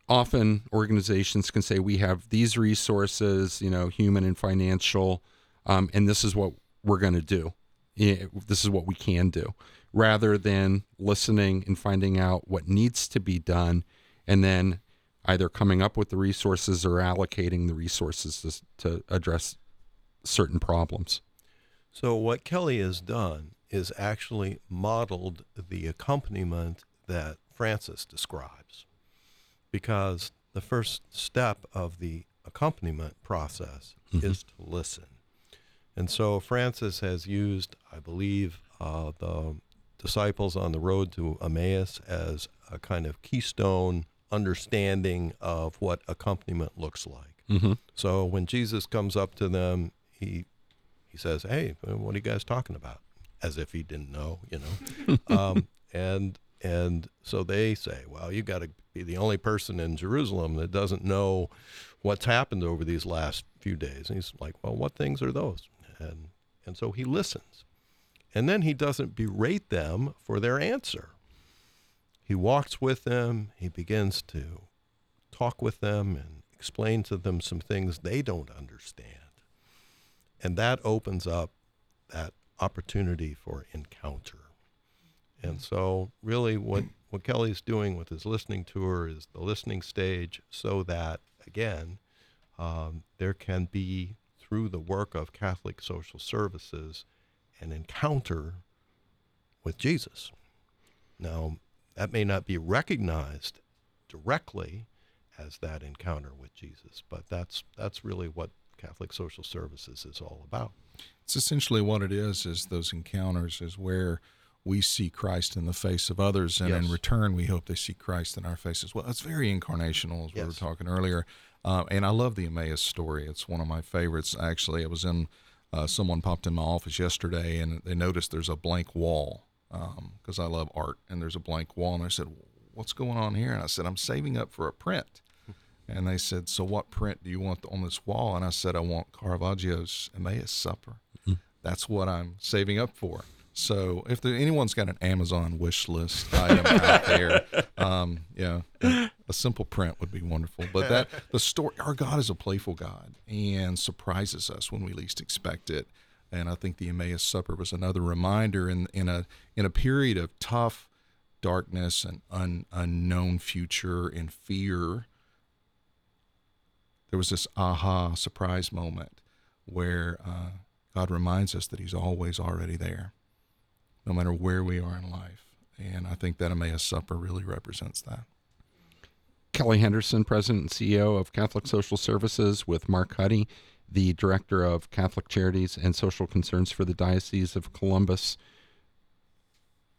Often organizations can say we have these resources you know human and financial um, and this is what we're going to do this is what we can do. Rather than listening and finding out what needs to be done and then either coming up with the resources or allocating the resources to, to address certain problems. So what Kelley has done is actually modeled the accompaniment that Francis describes, because the first step of the accompaniment process is to listen. And so Francis has used, I believe, uh, the disciples on the road to Emmaus as a kind of keystone understanding of what accompaniment looks like. mm-hmm. So when Jesus comes up to them, he he says, "Hey, what are you guys talking about?" As if he didn't know, you know. <laughs> um, and and so they say, "Well, you got to be the only person in Jerusalem that doesn't know what's happened over these last few days." And he's like, "Well, what things are those?" And and so he listens, and then he doesn't berate them for their answer. He walks with them. He begins to talk with them and explain to them some things they don't understand. And that opens up that opportunity for encounter. And so, really, what, what Kelley's doing with his listening tour is the listening stage so that, again, um, there can be, through the work of Catholic Social Services, an encounter with Jesus. Now, that may not be recognized directly as that encounter with Jesus. But that's that's really what Catholic Social Services is all about. It's essentially what it is. Is those encounters is where we see Christ in the face of others, and Yes. in return, we hope they see Christ in our face as well. It's very incarnational, as we were talking earlier. Uh, and I love the Emmaus story. It's one of my favorites. Actually, I was in. Uh, someone popped in my office yesterday, and they noticed there's a blank wall because I love art, and there's a blank wall. And I said, "What's going on here?" And I said, "I'm saving up for a print." <laughs> And they said, "So what print do you want on this wall?" And I said, "I want Caravaggio's Emmaus Supper. That's what I'm saving up for." So if there, anyone's got an Amazon wish list <laughs> item out there, um, yeah, a simple print would be wonderful. But that <laughs> the story, our God is a playful God and surprises us when we least expect it. And I think the Emmaus Supper was another reminder in in a in a period of tough darkness and un, unknown future and fear there was this aha surprise moment where uh, God reminds us that He's always already there, no matter where we are in life. And I think that Emmaus Supper really represents that. Kelley Henderson, President and CEO of Catholic Social Services, with Mark Huddy, the Director of Catholic Charities and Social Concerns for the Diocese of Columbus.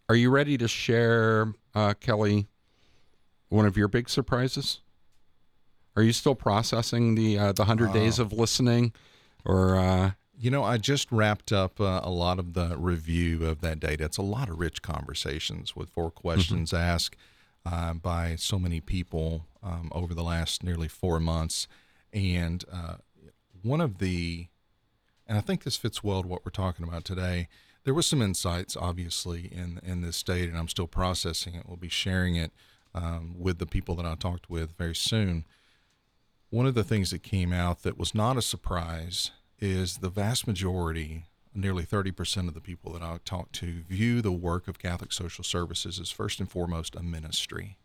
Are you ready to share, uh, Kelley, one of your big surprises? Are you still processing the uh, the hundred days of listening, or uh, You know, I just wrapped up uh, a lot of the review of that data. It's a lot of rich conversations with four questions asked uh, by so many people um, over the last nearly four months. And uh, one of the, and I think this fits well to what we're talking about today. There was some insights, obviously, in in this state, and I'm still processing it. We'll be sharing it um, with the people that I talked with very soon. One of the things that came out that was not a surprise is the vast majority, nearly 30% of the people that I talked to, view the work of Catholic Social Services as first and foremost a ministry.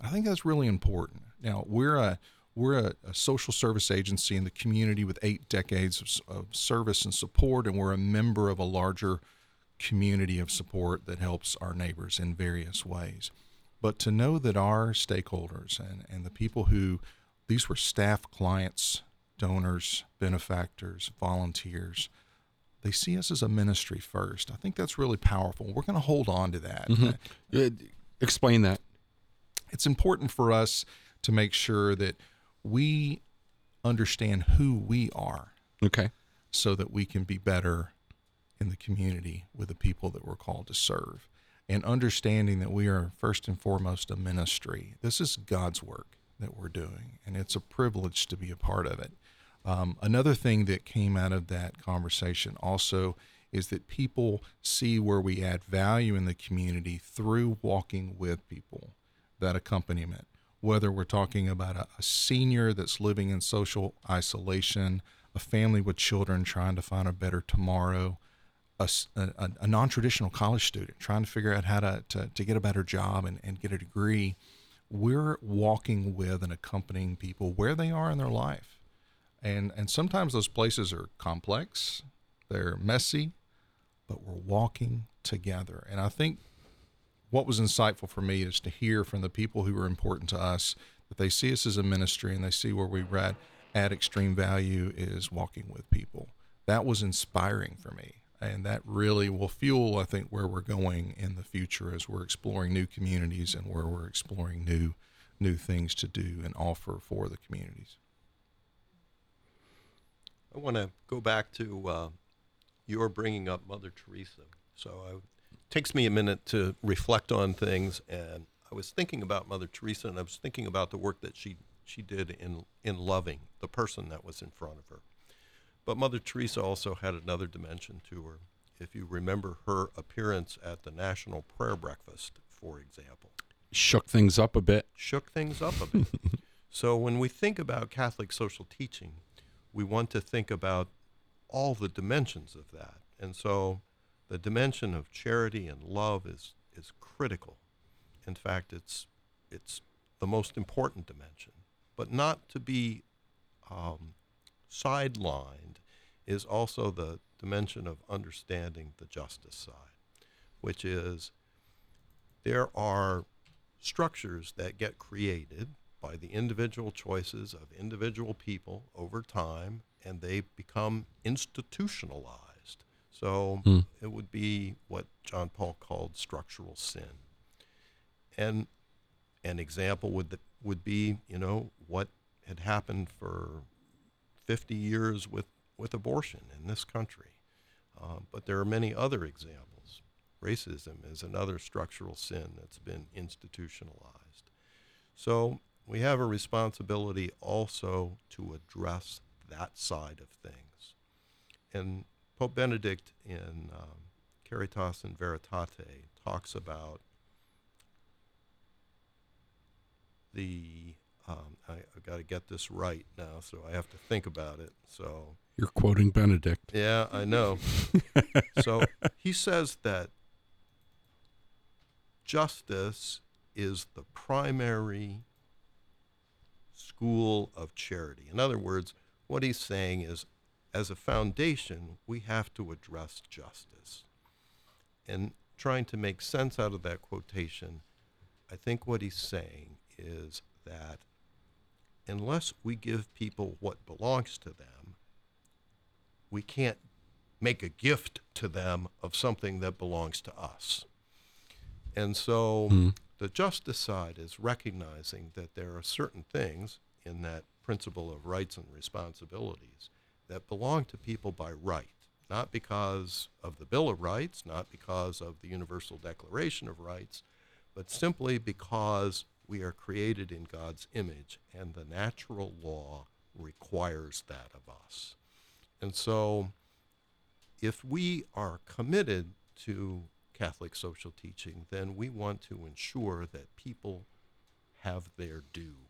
I think that's really important. Now, we're a we're a, a social service agency in the community with eight decades of, of service and support, and we're a member of a larger community of support that helps our neighbors in various ways. But to know that our stakeholders and, and the people who these were staff, clients, donors, benefactors, volunteers, they see us as a ministry first. I think that's really powerful. We're going to hold on to that. uh, explain that? It's important for us to make sure that we understand who we are Okay. so that we can be better in the community with the people that we're called to serve. And understanding that we are first and foremost a ministry. This is God's work that we're doing, and it's a privilege to be a part of it. Um, another thing that came out of that conversation also is that people see where we add value in the community through walking with people, that accompaniment. Whether we're talking about a, a senior that's living in social isolation, a family with children trying to find a better tomorrow, a non-traditional college student trying to figure out how to, to, to get a better job and, and get a degree we're walking with and accompanying people where they are in their life. And and sometimes those places are complex they're messy but we're walking together. And i think what was insightful for me is to hear from the people who are important to us that they see us as a ministry and they see where we add, add extreme value is walking with people that was inspiring for me and that really will fuel i think where we're going in the future as we're exploring new communities and where we're exploring new new things to do and offer for the communities I want to go back to uh, your bringing up Mother Teresa. So I, takes me a minute to reflect on things, and I was thinking about Mother Teresa, and I was thinking about the work that she she did in in loving the person that was in front of her. But Mother Teresa also had another dimension to her. If you remember her appearance at the National Prayer Breakfast, for example, Shook things up a bit. shook things up a bit. <laughs> so when we think about Catholic social teaching, we want to think about all the dimensions of that. And so the dimension of charity and love is is critical. In fact, it's it's the most important dimension, but not to be um, sidelined is also the dimension of understanding the justice side, which is there are structures that get created by the individual choices of individual people over time, and they become institutionalized. So Hmm. it would be what John Paul called structural sin. And an example would would be, you know, what had happened for 50 years with, with abortion in this country. Uh, but there are many other examples. Racism is another structural sin that's been institutionalized. So we have a responsibility also to address that side of things. And Pope Benedict in um, Caritas in Veritate talks about the um, I, I've got to get this right now, so I have to think about it. So You're quoting Benedict. yeah, I know. <laughs> so he says that justice is the primary school of charity. In other words, what he's saying is as a foundation, we have to address justice. And trying to make sense out of that quotation, I think what he's saying is that unless we give people what belongs to them, we can't make a gift to them of something that belongs to us. And so Mm. the justice side is recognizing that there are certain things in that principle of rights and responsibilities that belong to people by right, not because of the Bill of Rights, not because of the Universal Declaration of Rights, but simply because we are created in God's image and the natural law requires that of us. And so, if we are committed to Catholic social teaching, then we want to ensure that people have their due.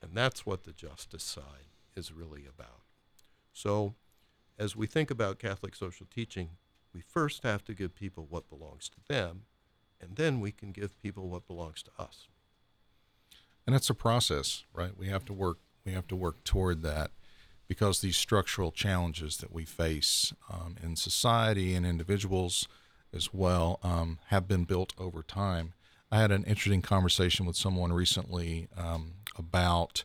And that's what the justice side is really about. So, as we think about Catholic social teaching, we first have to give people what belongs to them, and then we can give people what belongs to us. and it's a process right we have to work we have to work toward that because these structural challenges that we face um, in society and individuals as well um, have been built over time i had an interesting conversation with someone recently um, about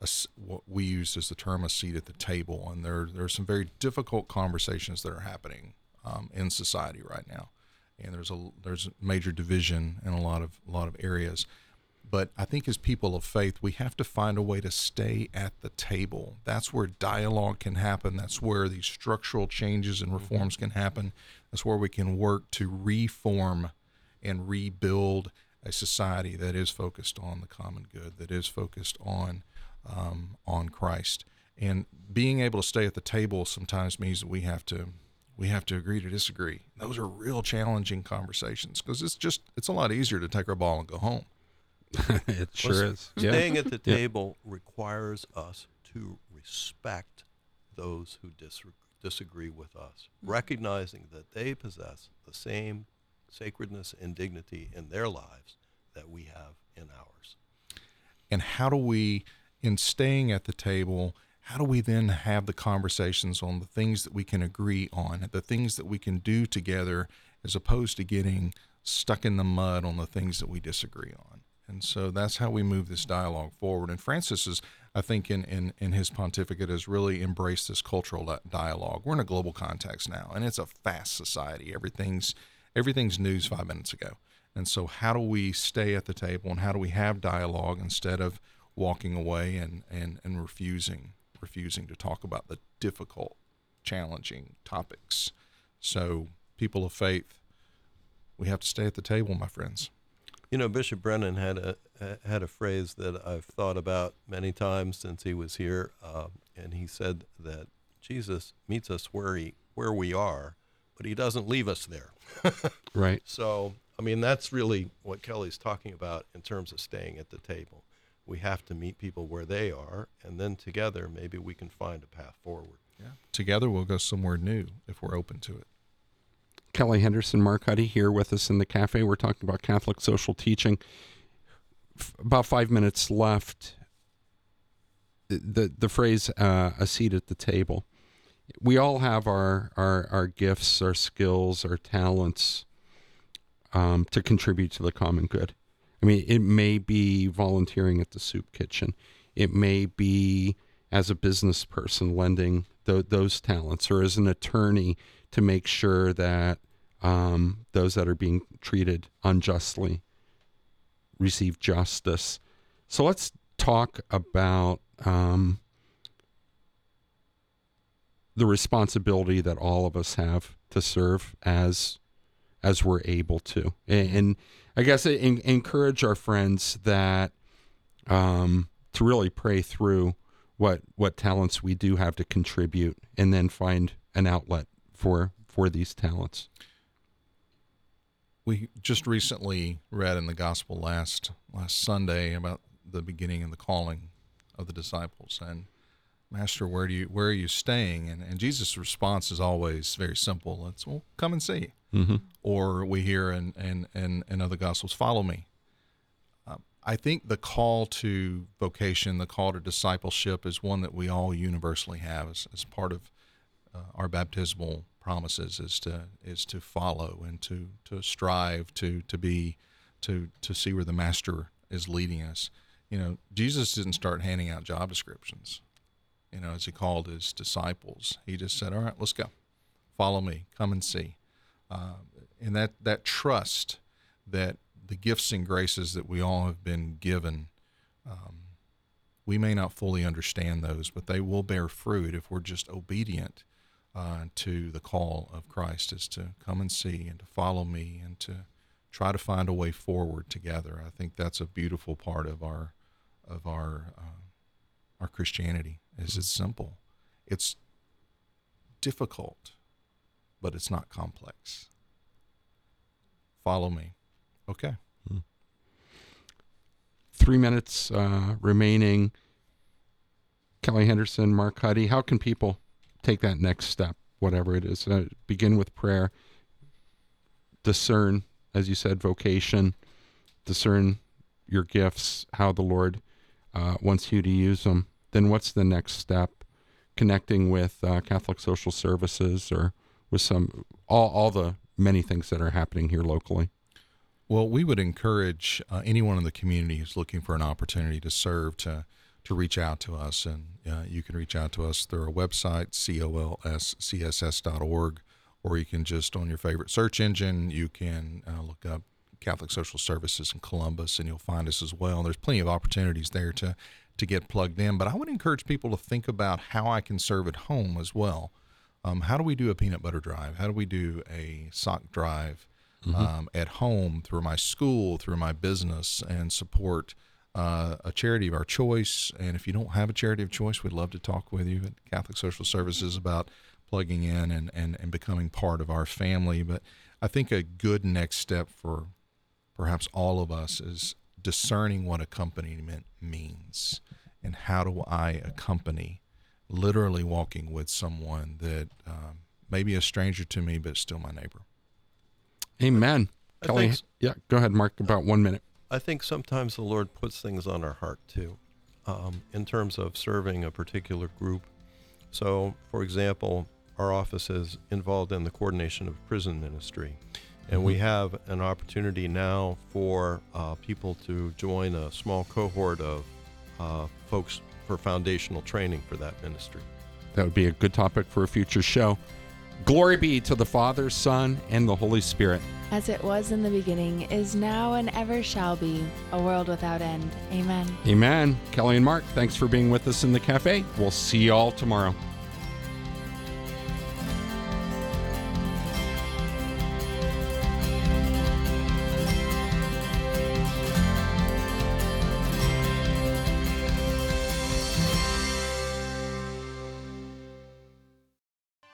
a what we use as the term a seat at the table and there there are some very difficult conversations that are happening um, in society right now and there's a there's a major division in a lot of a lot of areas but I think as people of faith, we have to find a way to stay at the table. That's where dialogue can happen. That's where these structural changes and reforms can happen. That's where we can work to reform and rebuild a society that is focused on the common good, that is focused on um, on Christ. And being able to stay at the table sometimes means that we have to we have to agree to disagree. Those are real challenging conversations because it's just it's a lot easier to take our ball and go home. <laughs> it sure Well, is. Yeah. Staying at the Yeah. table requires us to respect those who dis- disagree with us, recognizing that they possess the same sacredness and dignity in their lives that we have in ours. and how do we in staying at the table how do we then have the conversations on the things that we can agree on the things that we can do together as opposed to getting stuck in the mud on the things that we disagree on? And so that's how we move this dialogue forward. And francis is i think in, in, in his pontificate has really embraced this cultural dialogue. We're in a global context now and it's a fast society. Everything's everything's news five minutes ago. And so, how do we stay at the table and how do we have dialogue instead of walking away and, and, and refusing refusing to talk about the difficult, challenging topics? So, people of faith, we have to stay at the table, my friends. You know, Bishop Brennan had a had a phrase that I've thought about many times since he was here, uh, and he said that Jesus meets us where he where we are, but he doesn't leave us there. <laughs> Right. So, I mean, that's really what Kelley's talking about in terms of staying at the table. We have to meet people where they are, and then together, maybe we can find a path forward. Together, we'll go somewhere new if we're open to it. Kelley Henderson, Mark Huddy here with us in the cafe. We're talking about Catholic social teaching. F- about five minutes left. The the, the phrase uh, "a seat at the table." We all have our our, our gifts, our skills, our talents um, to contribute to the common good, I mean, it may be volunteering at the soup kitchen. It may be as a business person lending th- those talents, or as an attorney to make sure that um, those that are being treated unjustly receive justice. So let's talk about um, the responsibility that all of us have to serve as as we're able to, and, and I guess in, encourage our friends that um, to really pray through what what talents we do have to contribute, and then find an outlet for for these talents. We just recently read in the gospel last last Sunday about the beginning and the calling of the disciples and Master, where do you where are you staying? And and Jesus' response is always very simple. It's well, come and see. Mm-hmm. Or we hear in in in, in other gospels, follow me. Um, I think the call to vocation, the call to discipleship, is one that we all universally have as, as part of uh, our baptismal promises. Is to is to follow and to to strive to to be to to see where the Master is leading us. You know, Jesus didn't start handing out job descriptions you know, as he called his disciples. He just said, "All right, let's go. Follow me. Come and see." Uh, and that that trust that the gifts and graces that we all have been given, um, we may not fully understand those, but they will bear fruit if we're just obedient uh, to the call of Christ, is to come and see and to follow me and to try to find a way forward together. I think that's a beautiful part of our of our uh, our Christianity is it's simple. It's difficult, but it's not complex. Follow me. Okay. Three minutes uh, remaining. Kelley Henderson, Mark Huddy, how can people take that next step, whatever it is? Uh, begin with prayer, discern, as you said, vocation, discern your gifts, how the Lord uh, wants you to use them. Then what's the next step? Connecting with uh, Catholic Social Services or with some all all the many things that are happening here locally. Well, we would encourage uh, anyone in the community who's looking for an opportunity to serve to to reach out to us, and uh, you can reach out to us through our website colscss.org, or you can just on your favorite search engine you can uh, look up Catholic Social Services in Columbus, and you'll find us as well. And there's plenty of opportunities there to to get plugged in. But I would encourage people to think about how I can serve at home as well. Um, how do we do a peanut butter drive? How do we do a sock drive mm-hmm. um, at home through my school, through my business, and support uh, a charity of our choice? And if you don't have a charity of choice, we'd love to talk with you at Catholic Social Services about plugging in and, and, and becoming part of our family. But I think a good next step for perhaps all of us is discerning what accompaniment means and how do I accompany literally walking with someone that um, may be a stranger to me but still my neighbor. Amen. I Kelley, think- yeah, go ahead, Mark. About one minute. I think sometimes the Lord puts things on our heart too, um, in terms of serving a particular group. So, for example, our office is involved in the coordination of prison ministry, and we have an opportunity now for uh, people to join a small cohort of uh, folks for foundational training for that ministry. That would be a good topic for a future show. Glory be to the Father, Son, and the Holy Spirit. As it was in the beginning, is now, and ever shall be, a world without end. Amen. Amen. Kelley and Mark, thanks for being with us in the cafe. We'll see you all tomorrow.